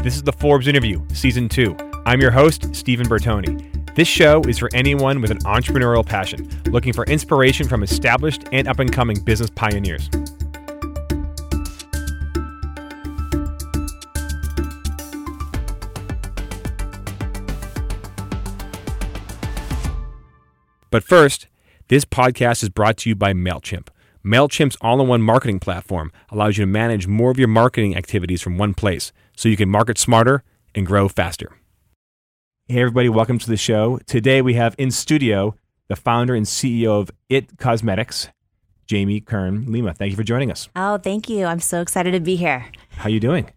This is the Forbes Interview, Season 2. I'm your host, Steven Bertoni. This show is for anyone with an entrepreneurial passion, looking for inspiration from established and up and coming business pioneers. But first, this podcast is brought to you by MailChimp. MailChimp's all in one marketing platform allows you to manage more of your marketing activities from one place so you can market smarter and grow faster. Hey, everybody, welcome to the show. Today we have in studio the founder and CEO of IT Cosmetics, Jamie Kern Lima. Thank you for joining us. Oh, thank you. I'm so excited to be here. How you doing?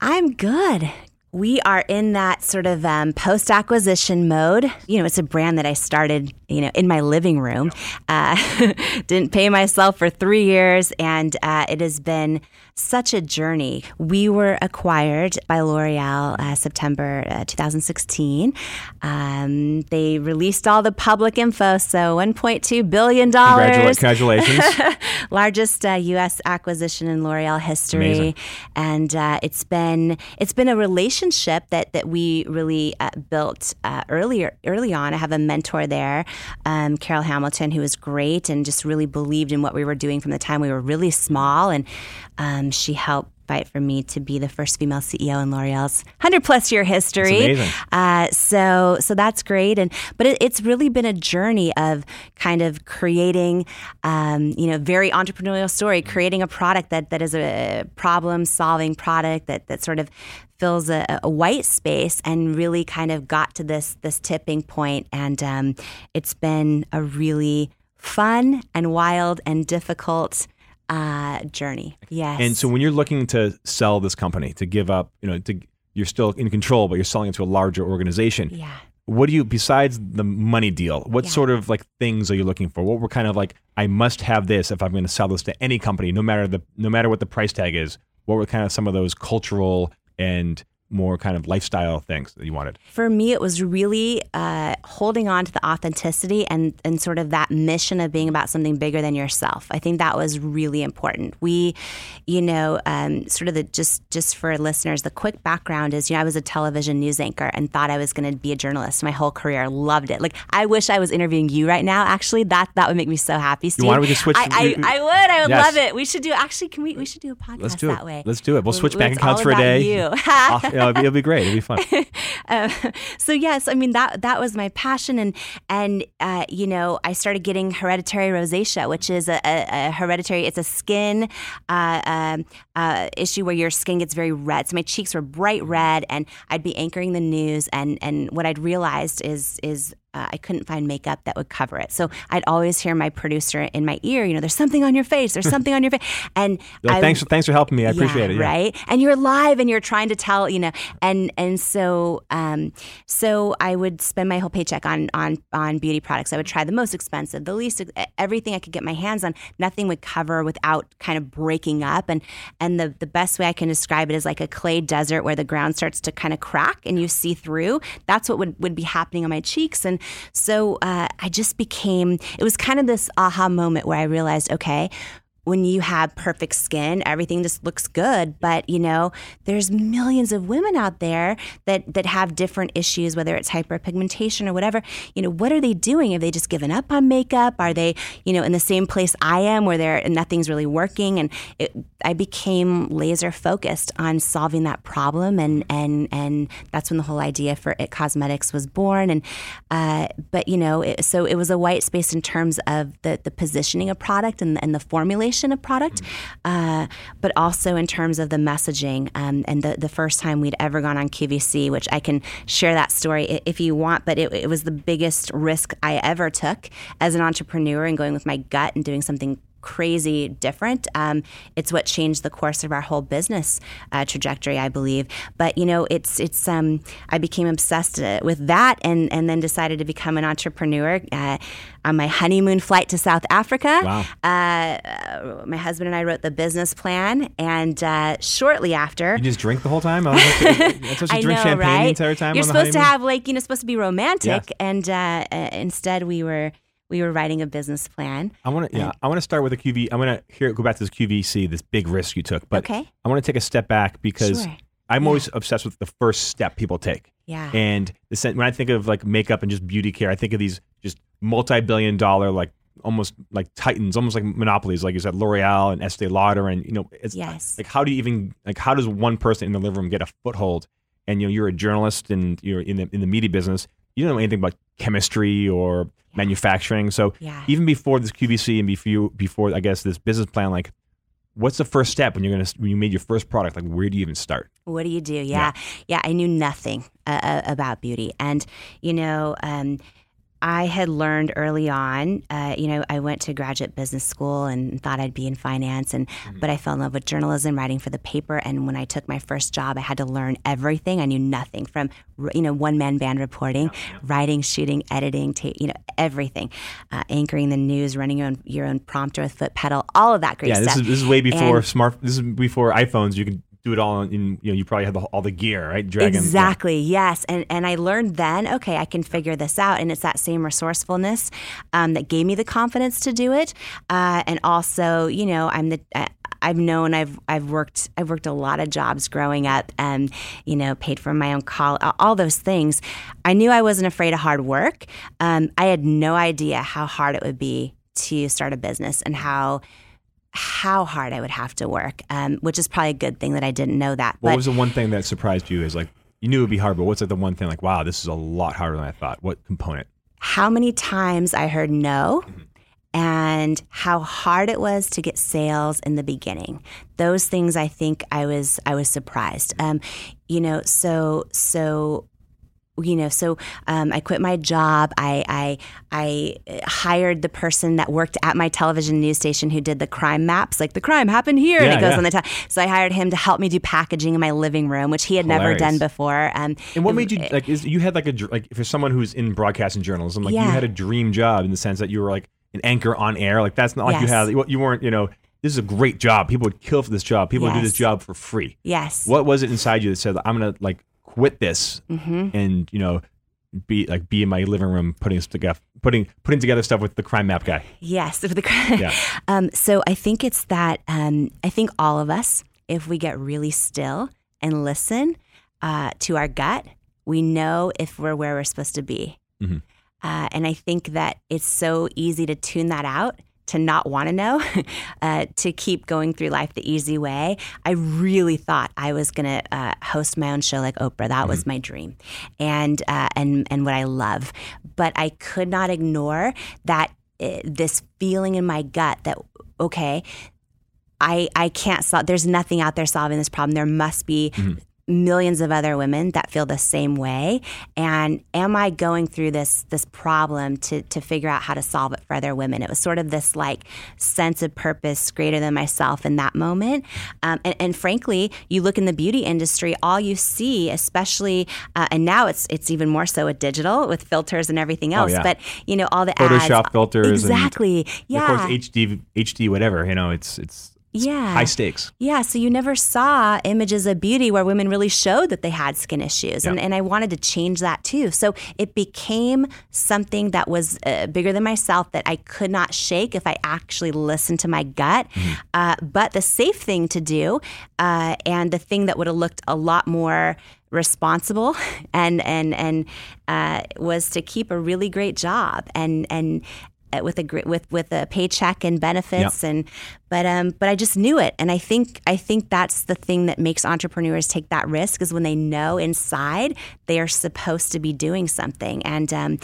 I'm good. We are in that sort of um, post acquisition mode. You know, it's a brand that I started, you know, in my living room. Uh, didn't pay myself for three years, and uh, it has been such a journey. We were acquired by L'Oreal uh, September uh, 2016. Um, they released all the public info, so 1.2 billion dollars. Congratulations. Largest U.S. Uh, acquisition in L'Oreal history, Amazing. and uh, it's been it's been a relationship that that we really uh, built earlier early on. I have a mentor there, um, Carol Hamilton, who was great and just really believed in what we were doing from the time we were really small and. Um, she helped fight for me to be the first female CEO in L'Oreal's 100 plus year history. Uh, so, so that's great. And but it, it's really been a journey of kind of creating, um, you know, very entrepreneurial story, creating a product that that is a problem solving product that that sort of fills a, a, white space and really kind of got to this this tipping point. And um, it's been a really fun and wild and difficult uh, journey. Yes. And so when you're looking to sell this company, to give up, you know, to you're still in control, but you're selling it to a larger organization. Yeah. What do you besides the money deal? What Yeah. sort of like things are you looking for? What were kind of like I must have this if I'm going to sell this to any company, no matter the no matter what the price tag is. What were kind of some of those cultural and more kind of lifestyle things that you wanted? For me, it was really uh, holding on to the authenticity and, and sort of that mission of being about something bigger than yourself. I think that was really important. We, you know, um, sort of the just just for listeners, the quick background is, you know, I was a television news anchor and thought I was going to be a journalist my whole career. Loved it. Like I wish I was interviewing you right now. Actually, that that would make me so happy. Steve. why don't we just switch- I, I, I would. I would Yes. love it. We should do. Actually, can we? We should do a podcast Let's do that it. way. Let's do it. We'll switch bank accounts for a day. You. Know, it'll, be, it'll be great. It'll be fun. Uh, so yes, I mean that that was my passion, and and uh, you know I started getting hereditary rosacea, which is a, a, a hereditary. It's a skin uh, um, uh, issue where your skin gets very red. So my cheeks were bright red, and I'd be anchoring the news, and and what I'd realized is is uh, I couldn't find makeup that would cover it. So I'd always hear my producer in my ear, you know, there's something on your face, there's something on your face, and Like, I, thanks, for, thanks for helping me. I appreciate it. Yeah. Right. And you're live and you're trying to tell, you know, and and so um so I would spend my whole paycheck on on on beauty products. I would try the most expensive, the least everything I could get my hands on. Nothing would cover without kind of breaking up and and the the best way I can describe it is like a clay desert where the ground starts to kind of crack and you see through. That's what would would be happening on my cheeks and so uh, I just became it was kind of this aha moment where I realized okay when you have perfect skin, everything just looks good. But you know, there's millions of women out there that that have different issues, whether it's hyperpigmentation or whatever. You know, what are they doing? Have they just given up on makeup? Are they, you know, in the same place I am, where they're nothing's really working? And it, I became laser focused on solving that problem, and and and that's when the whole idea for IT Cosmetics was born. And uh, but you know, it, so it was a white space in terms of the the positioning of product and and the formulation of product, uh, but also in terms of the messaging. Um, and the the first time we'd ever gone on QVC, which I can share that story if you want, but it, it was the biggest risk I ever took as an entrepreneur and going with my gut and doing something crazy different. Um, it's what changed the course of our whole business uh, trajectory, I believe. But you know, it's it's um, I became obsessed uh, with that, and and then decided to become an entrepreneur. Uh, on my honeymoon flight to South Africa, Wow. uh, uh, my husband and I wrote the business plan, and uh, shortly after, You just drink the whole time? I was what you I drink know, champagne right? the entire time You're supposed to have like you know supposed to be romantic, Yes. and instead we were we were writing a business plan. I want to yeah. I want to start with a QV. I want to hear go back to this QVC, this big risk you took. But Okay. I want to take a step back because Sure. I'm always obsessed with the first step people take. Yeah. And the when I think of like makeup and just beauty care, I think of these just multi-billion dollar like almost like titans, almost like monopolies, like you said, L'Oreal and Estee Lauder, and you know, it's Yes. like how do you even like how does one person in the living room get a foothold? And you know, you're a journalist and you're in the in the media business. You don't know anything about chemistry or manufacturing. So Yeah. even before this QVC and before before I guess this business plan, like what's the first step when you're gonna when you made your first product? Like where do you even start? What do you do? Yeah, yeah. I knew nothing uh, uh, about beauty, and you know, um, I had learned early on. Uh, you know, I went to graduate business school and thought I'd be in finance, and but I fell in love with journalism, writing for the paper. And when I took my first job, I had to learn everything. I knew nothing from you know one man band reporting, writing, shooting, editing, ta- you know everything, uh, anchoring the news, running your own your own prompter with foot pedal, all of that great Yeah, this stuff. is this is way before And- smart. This is before iPhones. You can do it all in. You know, you probably have the, all the gear, right? Dragon. Exactly. Yes. And and I learned then, okay, I can figure this out, and it's that same resourcefulness um, that gave me the confidence to do it. Uh, and also, you know, I'm the. I, I've known I've I've worked I've worked a lot of jobs growing up and you know paid for my own college all those things. I knew I wasn't afraid of hard work. Um, I had no idea how hard it would be to start a business and how how hard I would have to work, um, which is probably a good thing that I didn't know that. What but was the one thing that surprised you? Is like you knew it'd be hard, but what's like the one thing like, wow, this is a lot harder than I thought. What component? how many times I heard no and how hard it was to get sales in the beginning. Those things I think I was I was surprised. Um, you know, so so you know, so um, I quit my job. I, I I hired the person that worked at my television news station who did the crime maps, like the crime happened here, and it goes yeah. on the top. So I hired him to help me do packaging in my living room, which he had never done before. Um, And what made you like? Is you had like a like for someone who's in broadcasting journalism, like you had a dream job in the sense that you were like an anchor on air. Like that's not like you Yes. had you you weren't you know this is a great job. People would kill for this job. People would do this job for free. Yes. What was it inside you that said I'm gonna like quit this hmm and you know be like be in my living room putting together putting putting together stuff with the crime map guy. Yes. with the- Yeah. um, so I think it's that um, I think all of us, if we get really still and listen uh, to our gut, we know if we're where we're supposed to be. Mhm. Uh, and I think that it's so easy to tune that out. To not want to know, uh, to keep going through life the easy way. I really thought I was going to uh, host my own show like Oprah. That was my dream, and uh, and and what I love. But I could not ignore that uh, this feeling in my gut that okay i i can't solve there's nothing out there solving this problem there must be millions of other women that feel the same way and am i going through this this problem to to figure out how to solve it for other women it was sort of this like sense of purpose greater than myself in that moment um, and, and frankly you look in the beauty industry all you see especially uh, and now it's it's even more so with digital with filters and everything else yeah. but you know all the Photoshop ads filters exactly And yeah Of course, HD HD whatever. You know, it's, it's Yeah. high stakes. Yeah, so you never saw images of beauty where women really showed that they had skin issues. And, Yeah. and I wanted to change that too. So it became something that was uh, bigger than myself that I could not shake if I actually listened to my gut. Uh, but the safe thing to do, uh, and the thing that would have looked a lot more responsible and and and uh, was to keep a really great job and and uh, with a with with a paycheck and benefits and but um but I just knew it. And I think I think that's the thing that makes entrepreneurs take that risk is when they know inside they are supposed to be doing something. And um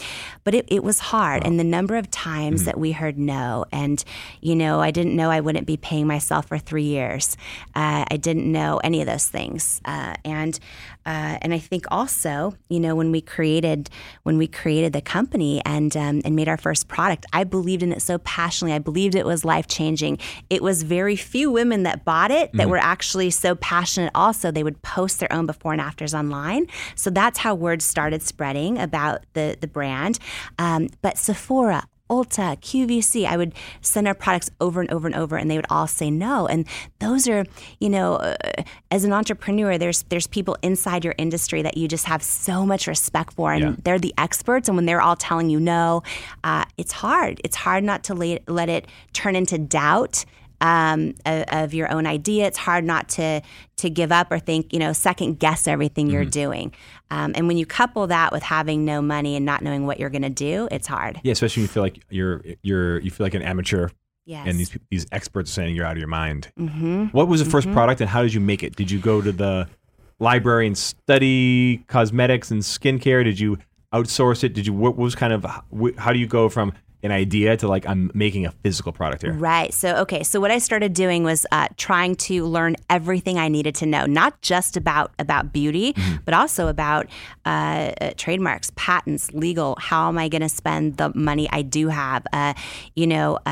but it, it was hard. And the number of times that we heard no. And you know I didn't know I wouldn't be paying myself for three years. Uh, I didn't know any of those things. Uh, and uh, and I think also you know when we created when we created the company and um, and made our first product I believed in it so passionately. I believed it was life changing it was very few women that bought it that were actually so passionate also they would post their own before and afters online so that's how word started spreading about the the brand um, but Sephora Ulta, QVC, I would send our products over and over and over, and they would all say no. And those are, you know, uh, as an entrepreneur, there's there's people inside your industry that you just have so much respect for, and Yeah. they're the experts. And when they're all telling you no, uh, it's hard. It's hard not to let, let it turn into doubt. Um, of, of, your own idea. It's hard not to to give up or think, you know, second guess everything mm-hmm. you're doing. Um, and when you couple that with having no money and not knowing what you're going to do, it's hard. Yeah, especially when you feel like you're you're you feel like an amateur. Yes. And these these experts are saying you're out of your mind. Mm-hmm. What was the 1st mm-hmm. product, and how did you make it? Did you go to the library and study cosmetics and skincare? Did you outsource it? Did you what was kind of how do you go from an idea to like I'm making a physical product here. Right. So okay. So what I started doing was uh, trying to learn everything I needed to know, not just about about beauty, mm-hmm. but also about uh, uh, trademarks, patents, legal. How am I going to spend the money I do have? Uh, you know.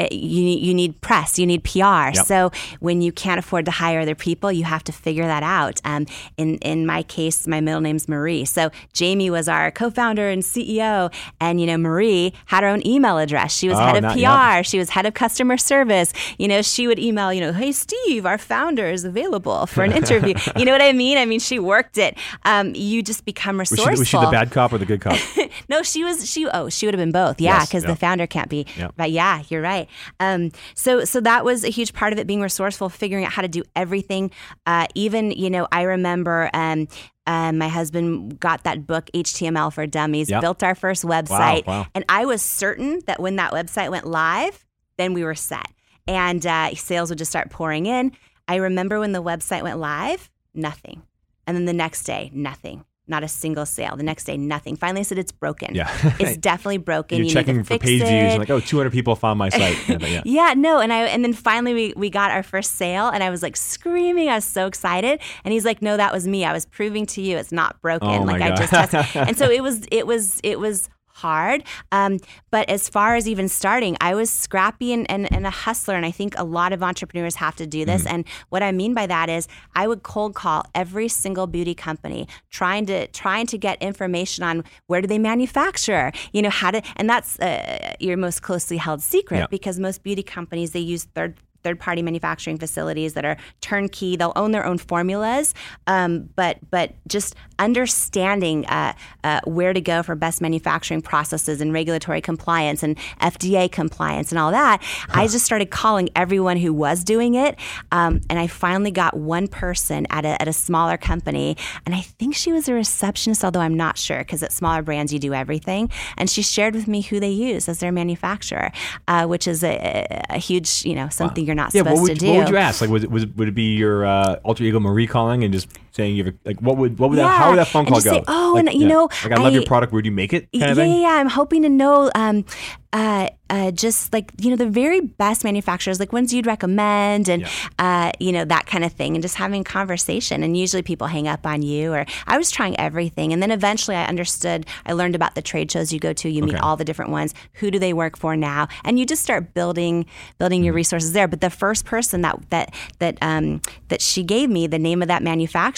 Eh, you need, you need press, you need PR. Yep. So when you can't afford to hire other people, you have to figure that out. Um, in in my case, my middle name's Marie. So Jamie was our co-founder and CEO, and you know Marie had her own email address. She was oh, head of not, PR. Yep. She was head of customer service. You know, she would email, you know, hey Steve, our founder is available for an interview. you know what I mean? I mean, she worked it. Um, you just become resourceful. Was she, was she the bad cop or the good cop? no, she was. She oh, she would have been both. Yeah, because yes, yep. the founder can't be. But yeah, you're right. Um, so so that was a huge part of it, being resourceful, figuring out how to do everything. Uh, even you know, I remember. Um, uh, my husband got that book HTML for Dummies, yep. built our first website, wow, wow. and I was certain that when that website went live, then we were set, and uh, sales would just start pouring in. I remember when the website went live, nothing, and then the next day, nothing not a single sale. The next day, nothing. Finally, I said it's broken. Yeah, it's definitely broken. You're you checking for page it. views. Like, oh, 200 people found my site. yeah. yeah, no, and I and then finally we we got our first sale, and I was like screaming. I was so excited, and he's like, "No, that was me. I was proving to you it's not broken. Oh like I just tested." and so it was it was it was hard. Um, but as far as even starting, I was scrappy and, and, and, a hustler. And I think a lot of entrepreneurs have to do this. Mm. And what I mean by that is I would cold call every single beauty company trying to trying to get information on where do they manufacture, you know, how to, and that's uh, your most closely held secret yeah. because most beauty companies, they use third third party manufacturing facilities that are turnkey. They'll own their own formulas, um, but but just understanding uh, uh, where to go for best manufacturing processes and regulatory compliance and FDA compliance and all that. Huh. I just started calling everyone who was doing it, um, and I finally got one person at a, at a smaller company, and I think she was a receptionist, although I'm not sure because at smaller brands you do everything. And she shared with me who they use as their manufacturer, uh, which is a, a, huge you know something. Wow you're not yeah, supposed what would, to do. What would you ask? Like, was it, was would it be your uh, alter ego Marie calling and just saying you have like what would what would yeah. that how would that phone call go? Say, oh, like, and you yeah. know, like I love I, your product. Where do you make it? yeah, yeah. Yeah. I'm hoping to know. Um, uh, uh, just like you know the very best manufacturers, like ones you'd recommend, and yeah. uh, you know that kind of thing, and just having conversation. And usually people hang up on you, or I was trying everything, and then eventually I understood. I learned about the trade shows you go to. You meet all the different ones. Who do they work for now? And you just start building building mm-hmm. your resources there. But the first person that that that um, that she gave me the name of that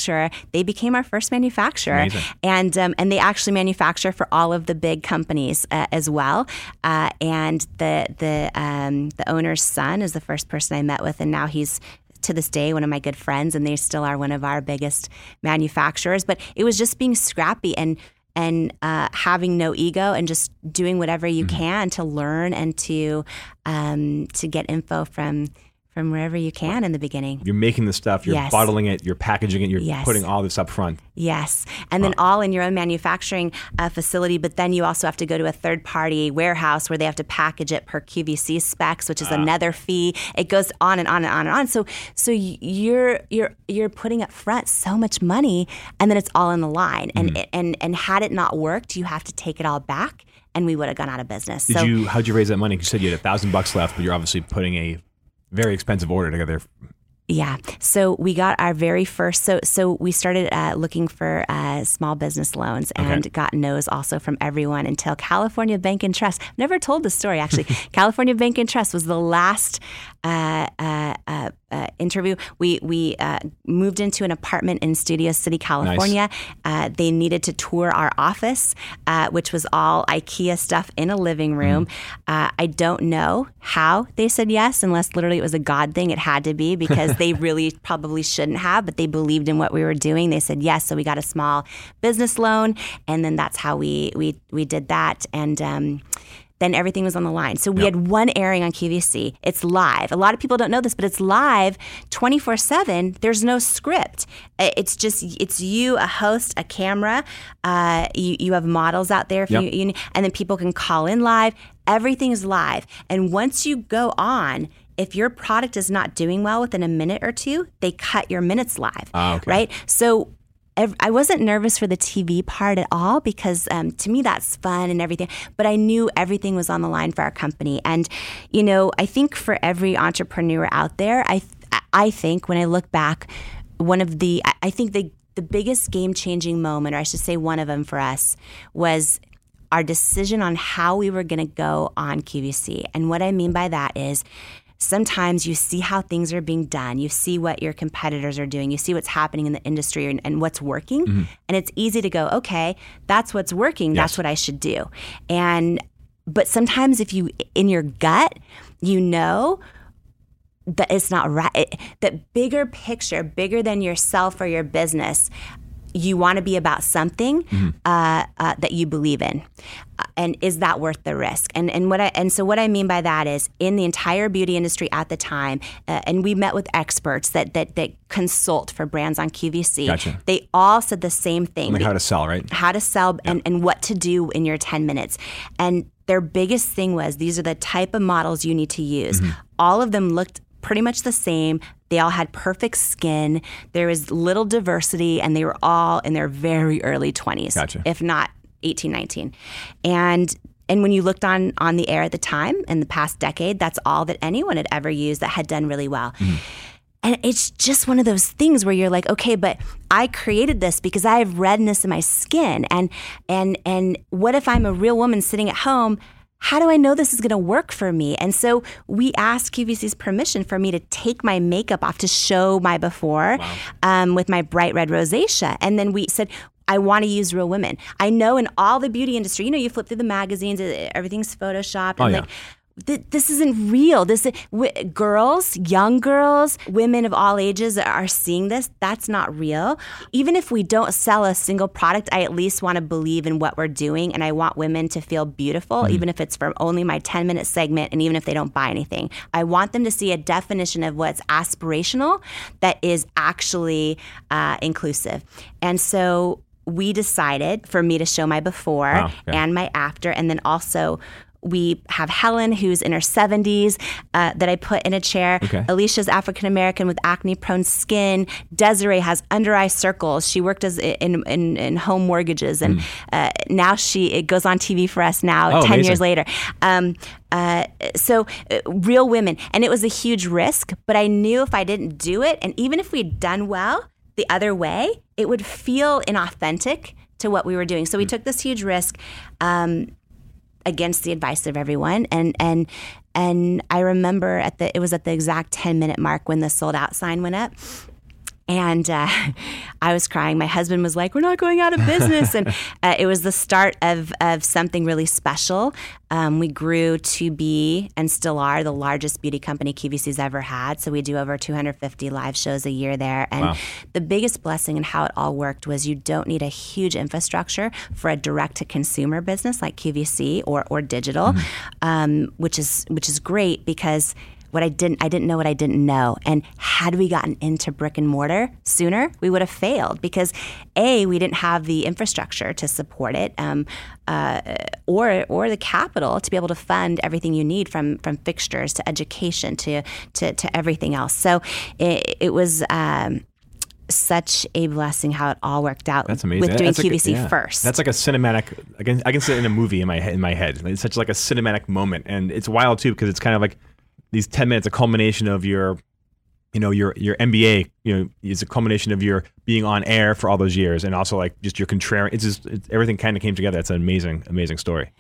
manufacturer, they became our first manufacturer, Amazing. and um, and they actually manufacture for all of the big companies uh, as well. Uh, and the the um, the owner's son is the first person I met with, and now he's to this day one of my good friends, and they still are one of our biggest manufacturers. But it was just being scrappy and and uh, having no ego and just doing whatever you mm-hmm. can to learn and to um, to get info from from wherever you can in the beginning. You're making the stuff, you're yes. bottling it, you're packaging it, you're yes. putting all this up front. Yes. And then all in your own manufacturing uh, facility, but then you also have to go to a third party warehouse where they have to package it per QVC specs, which is ah. another fee. It goes on and on and on and on. So so you're you're you're putting up front so much money and then it's all in the line. And mm. and and had it not worked, you have to take it all back and we would have gone out of business. Did so, you how'd you raise that money? You said you had a thousand bucks left, but you're obviously putting a very expensive order to get there. Yeah. So we got our very first. So so we started uh, looking for uh, small business loans and okay. got no's also from everyone until California Bank and Trust. Never told the story actually. California Bank and Trust was the last uh, uh, uh, uh, interview. We we uh, moved into an apartment in Studio City, California. Nice. they needed to tour our office, which was all IKEA stuff in a living room. Mm. I don't know how they said yes, unless literally it was a God thing. It had to be because they really probably shouldn't have, but they believed in what we were doing. They said yes, so we got a small business loan, and then that's how we we we did that and. Um, then everything was on the line. So we Yep. had one airing on QVC. It's live. A lot of people don't know this, but it's live 24 7. There's no script. It's just, it's you, a host, a camera. Uh, you, you have models out there, Yep. you, you, and then people can call in live. Everything is live. And once you go on, if your product is not doing well within a minute or two, they cut your minutes live. Ah, okay. Right? So I wasn't nervous for the TV part at all because um, to me that's fun and everything. But I knew everything was on the line for our company. And, you know, I think for every entrepreneur out there, I, I think when I look back, one of the, I- I think the, the biggest game changing moment, or I should say one of them for us, was our decision on how we were going to go on QVC. And what I mean by that is sometimes you see how things are being done, you see what your competitors are doing, you see what's happening in the industry and, and what's working. Mm-hmm. And it's easy to go, okay, that's what's working, Yes. that's what I should do. And but sometimes if you in your gut, you know that it's not right. It- that bigger picture, bigger than yourself or your business, you want to be about something uh, uh, that you believe in, Uh, and is that worth the risk? And and what I and so what I mean by that is in the entire beauty industry at the time, uh, and we met with experts that that that consult for brands on QVC. Gotcha. They all said the same thing. Like They- how to sell, right? how to sell and, and what to do in your 10 minutes. And their biggest thing was these are the type of models you need to use. Mm-hmm. All of them looked pretty much the same. They all had perfect skin. There was little diversity, and they were all in their very early 20s, Gotcha. if not 18, 19. And and when you looked on on the air at the time in the past decade, that's all that anyone had ever used that had done really well. Mm-hmm. And it's just one of those things where you're like, okay, but I created this because I have redness in my skin. And and and what if I'm a real woman sitting at home? How do I know this is going to work for me? And so we asked QVC's permission for me to take my makeup off to show my before um, with my bright red rosacea. And then we said, I want to use real women. I know in all the beauty industry, you know, you flip through the magazines, everything's photoshopped. Oh, and yeah. like, this isn't real. This w- girls, young girls, women of all ages are seeing this. That's not real. Even if we don't sell a single product, I at least want to believe in what we're doing, and I want women to feel beautiful, even if it's for only my ten minute segment, and even if they don't buy anything. I want them to see a definition of what's aspirational that is actually uh, inclusive, and so. We decided for me to show my before Wow, okay. and my after, and then also we have Helen, who's in her 70s, uh, that I put in a chair. Okay. Alicia's African American with acne prone skin. Desiree has under eye circles. She worked as in in, in home mortgages, and uh, now she it goes on TV for us now. Oh, Ten amazing. years later. Um, uh, so uh, real women, and it was a huge risk, but I knew if I didn't do it, and even if we'd done well the other way, it would feel inauthentic to what we were doing. So we took this huge risk. Um, against the advice of everyone. And and and I remember at the it was at the exact 10 minute mark when the sold out sign went up and uh, I was crying. My husband was like, "We're not going out of business," and uh, it was the start of of something really special. Um, we grew to be and still are the largest beauty company QVC's ever had. So we do over 250 live shows a year there, and Wow. the biggest blessing in how it all worked was you don't need a huge infrastructure for a direct to consumer business like QVC or or digital, um, which is which is great because what I didn't I didn't know what I didn't know. And had we gotten into brick and mortar sooner, we would have failed because a we didn't have the infrastructure to support it, um, uh, or or the capital to be able to fund everything you need from from fixtures to education to to, to everything else. So it, it was. Um, such a blessing how it all worked out That's amazing. with doing That's like QVC yeah. first. That's like a cinematic. I can I can see it in a movie in my head. In my head, it's such like a cinematic moment, and it's wild too because it's kind of like these ten minutes, a culmination of your, you know, your your MBA. You know, is a culmination of your being on air for all those years, and also like just your contrarian. It's just it's, everything kind of came together. It's an amazing, amazing story.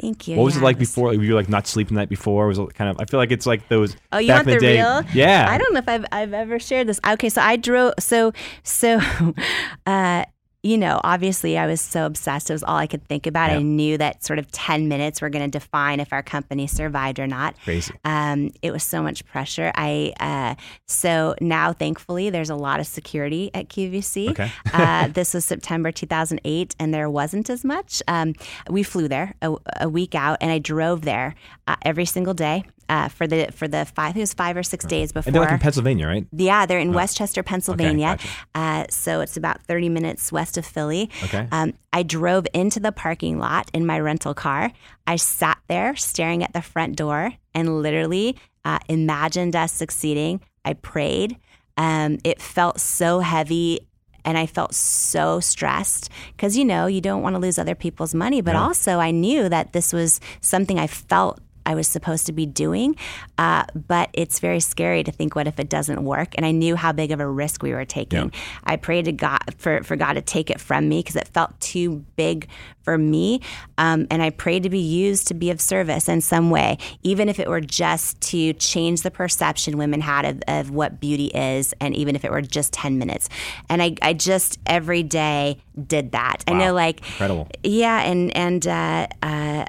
Thank you. What was it like before? Were you like not sleeping the night before? Was it kind of? I feel like it's like those. Oh, you want the, the, real? Yeah. I don't know if I've I've ever shared this. Okay, so I drove. So so, uh, you know, obviously I was so obsessed. It was all I could think about. Yeah. I knew that sort of 10 minutes were going to define if our company survived or not. Crazy. Um, it was so much pressure. I uh, so now, thankfully, there's a lot of security at QVC. Okay. uh, this was September 2008, and there wasn't as much. Um, we flew there a, a week out, and I drove there uh, every single day. Uh, for the for the five, it was five or six days before. And they're like in Pennsylvania, right? Yeah, they're in West Chester, Pennsylvania. gotcha. uh, so it's about 30 minutes west of Philly. Okay. Um, I drove into the parking lot in my rental car. I sat there staring at the front door and literally uh, imagined us succeeding. I prayed. Um, it felt so heavy. And I felt so stressed because, you know, you don't want to lose other people's money. But Yeah. also, I knew that this was something I felt I was supposed to be doing. Uh, but it's very scary to think, what if it doesn't work? And I knew how big of a risk we were taking. I prayed to God for, for God to take it from me because it felt too big for me. Um, and I prayed to be used to be of service in some way, even if it were just to change the perception women had of, of what beauty is, and even if it were just 10 minutes. And I, I just every day did that. I know, like, Incredible. yeah, and, and, uh, uh,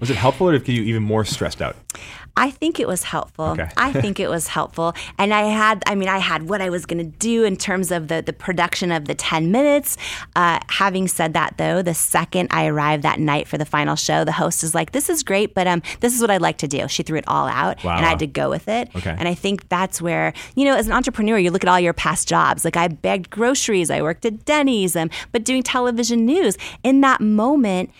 Was it helpful or did it get you even more stressed out? I think it was helpful. Okay. I think it was helpful. And I had, I mean, I had what I was going to do in terms of the, the production of the 10 minutes. Uh, having said that, though, the second I arrived that night for the final show, the host is like, this is great, but um, this is what I'd like to do. She threw it all out Wow. and I had to go with it. Okay. And I think that's where, you know, as an entrepreneur, you look at all your past jobs. Like I bagged groceries, I worked at Denny's, um, but doing television news. In that moment,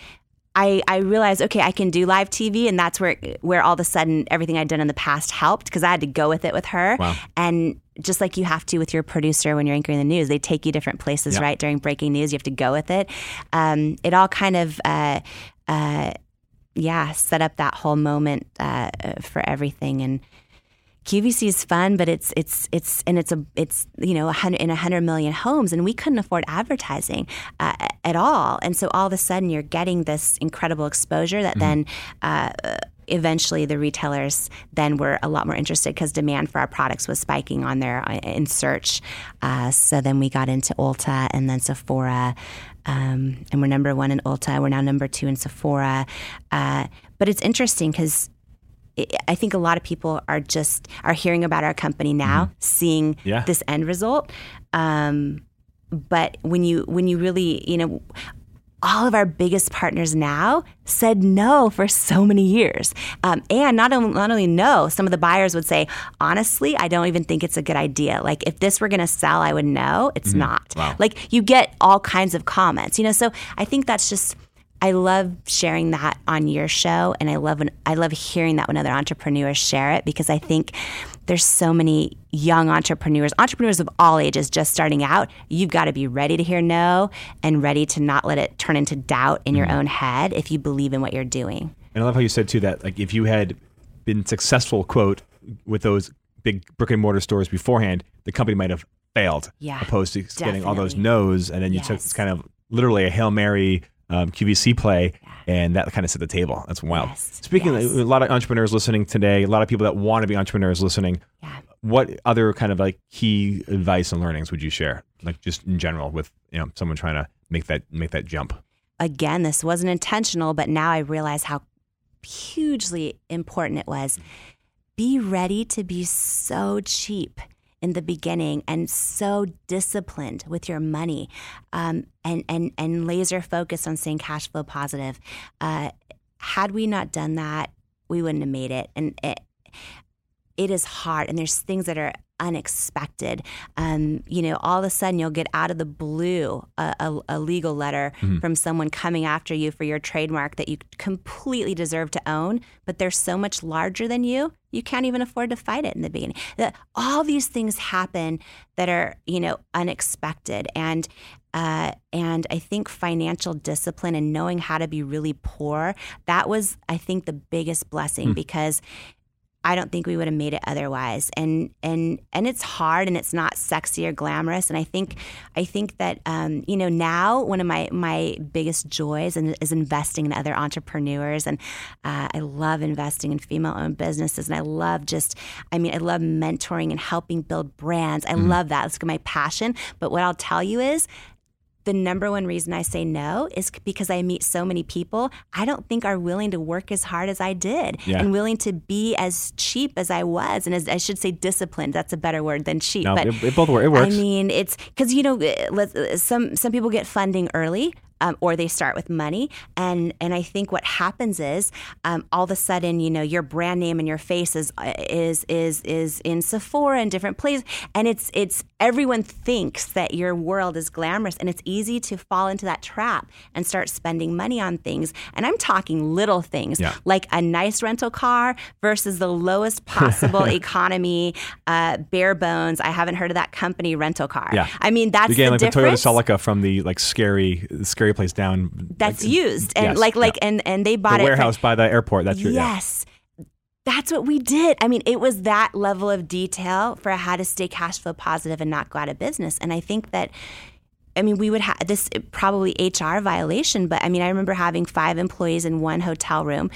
I, I realized okay I can do live TV and that's where where all of a sudden everything I'd done in the past helped because I had to go with it with her. Wow. and just like you have to with your producer when you're anchoring the news they take you different places right during breaking news. You have to go with it. Um, it all kind of uh, uh, yeah set up that whole moment uh, for everything. And QVC is fun, but it's it's it's and it's a it's you know a hundred in a hundred million homes, and we couldn't afford advertising uh, at all. And so all of a sudden, you're getting this incredible exposure that then. Uh, Eventually, the retailers then were a lot more interested because demand for our products was spiking on their uh, in search. Uh, so then we got into Ulta and then Sephora, um, and we're number one in Ulta. We're now number two in Sephora. Uh, but it's interesting because I- I think a lot of people are just are hearing about our company now, seeing Yeah. this end result. Um, but when you when you really you know all of our biggest partners now said no for so many years. Um, and not only, not only no, some of the buyers would say, honestly, I don't even think it's a good idea. Like, if this were going to sell, I would know. It's not. Wow. Like, you get all kinds of comments, you know? So I think that's just. I love sharing that on your show, and I love when, I love hearing that when other entrepreneurs share it because I think there's so many young entrepreneurs, entrepreneurs of all ages, just starting out. You've got to be ready to hear no and ready to not let it turn into doubt in your mm-hmm. own head if you believe in what you're doing. And I love how you said too that like if you had been successful, quote, with those big brick and mortar stores beforehand, the company might have failed. Yeah, Opposed to getting all those no's, and then you took Yes. kind of literally a hail mary um, QVC play, and that kind of set the table. That's wild. Yes, Speaking yes. of a lot of entrepreneurs listening today, a lot of people that want to be entrepreneurs listening. Yeah. What other kind of like key advice and learnings would you share, like just in general, with you know someone trying to make that make that jump? Again, this wasn't intentional, but now I realize how hugely important it was. Be ready to be so cheap in the beginning and so disciplined with your money um, and, and, and laser focused on staying cash flow positive. Uh, had we not done that, we wouldn't have made it. And it, it is hard and there's things that are unexpected. Um, you know all of a sudden you'll get out of the blue a, a, a legal letter from someone coming after you for your trademark that you completely deserve to own but they're so much larger than you you can't even afford to fight it in the beginning. That all these things happen that are you know unexpected. And uh, and I think financial discipline and knowing how to be really poor, that was, I think, the biggest blessing because I don't think we would have made it otherwise. And and and it's hard and it's not sexy or glamorous. And I think I think that um, you know now one of my my biggest joys and is investing in other entrepreneurs. And uh, I love investing in female owned businesses. And I love just I mean I love mentoring and helping build brands. I love that. It's my passion. But what I'll tell you is the number one reason I say no is because I meet so many people I don't think are willing to work as hard as I did Yeah. and willing to be as cheap as I was and as I should say disciplined. That's a better word than cheap. No, but it, it both work. It works. I mean, it's because you know, uh, uh, some some people get funding early. Um, or they start with money, and and I think what happens is um, all of a sudden, you know, your brand name and your face is uh, is is is in Sephora and different places, and it's it's everyone thinks that your world is glamorous, and it's easy to fall into that trap and start spending money on things. And I'm talking little things Yeah. like a nice rental car versus the lowest possible economy, uh, bare bones. I haven't heard of that company rental car. Yeah. I mean that's getting the like the Toyota difference. Celica from the like scary, scary place down. that's like, used and yes, like like yeah. and and they bought the it. warehouse by the airport. That's your yeah. That's what we did. I mean, it was that level of detail for how to stay cash flow positive and not go out of business. And I think that, I mean, we would have this probably HR violation, but I mean, I remember having five employees in one hotel room,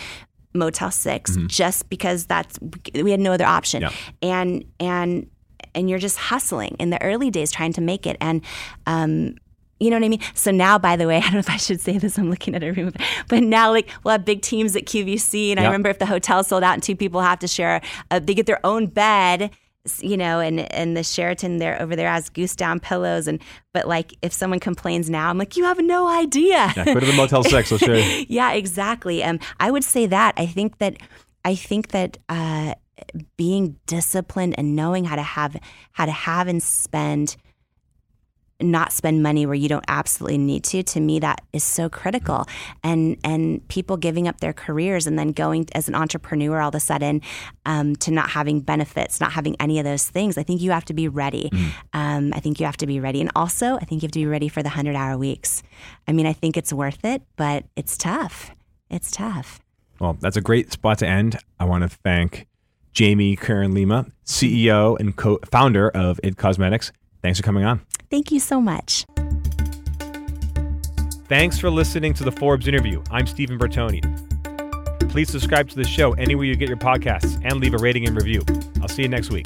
Motel 6 just because that's we had no other option. Yeah. And and and you're just hustling in the early days trying to make it. And um, you know what I mean? So now, by the way, I don't know if I should say this. I'm looking at a room, but now like we'll have big teams at QVC, and I remember if the hotel sold out and two people have to share, uh, they get their own bed, you know, and and the Sheraton there over there has goose down pillows, and but like if someone complains now, I'm like, you have no idea. Yeah, go to the Motel Six. I'll show you. yeah, exactly. Um, I would say that. I think that I think that uh, being disciplined and knowing how to have how to have and spend not spend money where you don't absolutely need to to me that is so critical. And and people giving up their careers and then going as an entrepreneur all of a sudden um, to not having benefits not having any of those things i think you have to be ready. Um, i think you have to be ready. And also i think you have to be ready for the 100 hour weeks. I mean i think it's worth it but it's tough. It's tough. Well, that's a great spot to end. I want to thank Jamie Kern Lima, CEO and co-founder of IT Cosmetics. Thanks for coming on. Thank you so much Thanks for listening to the Forbes interview. I'm Steven Bertoni. Please subscribe to the show anywhere you get your podcasts and leave a rating and review. I'll see you next week.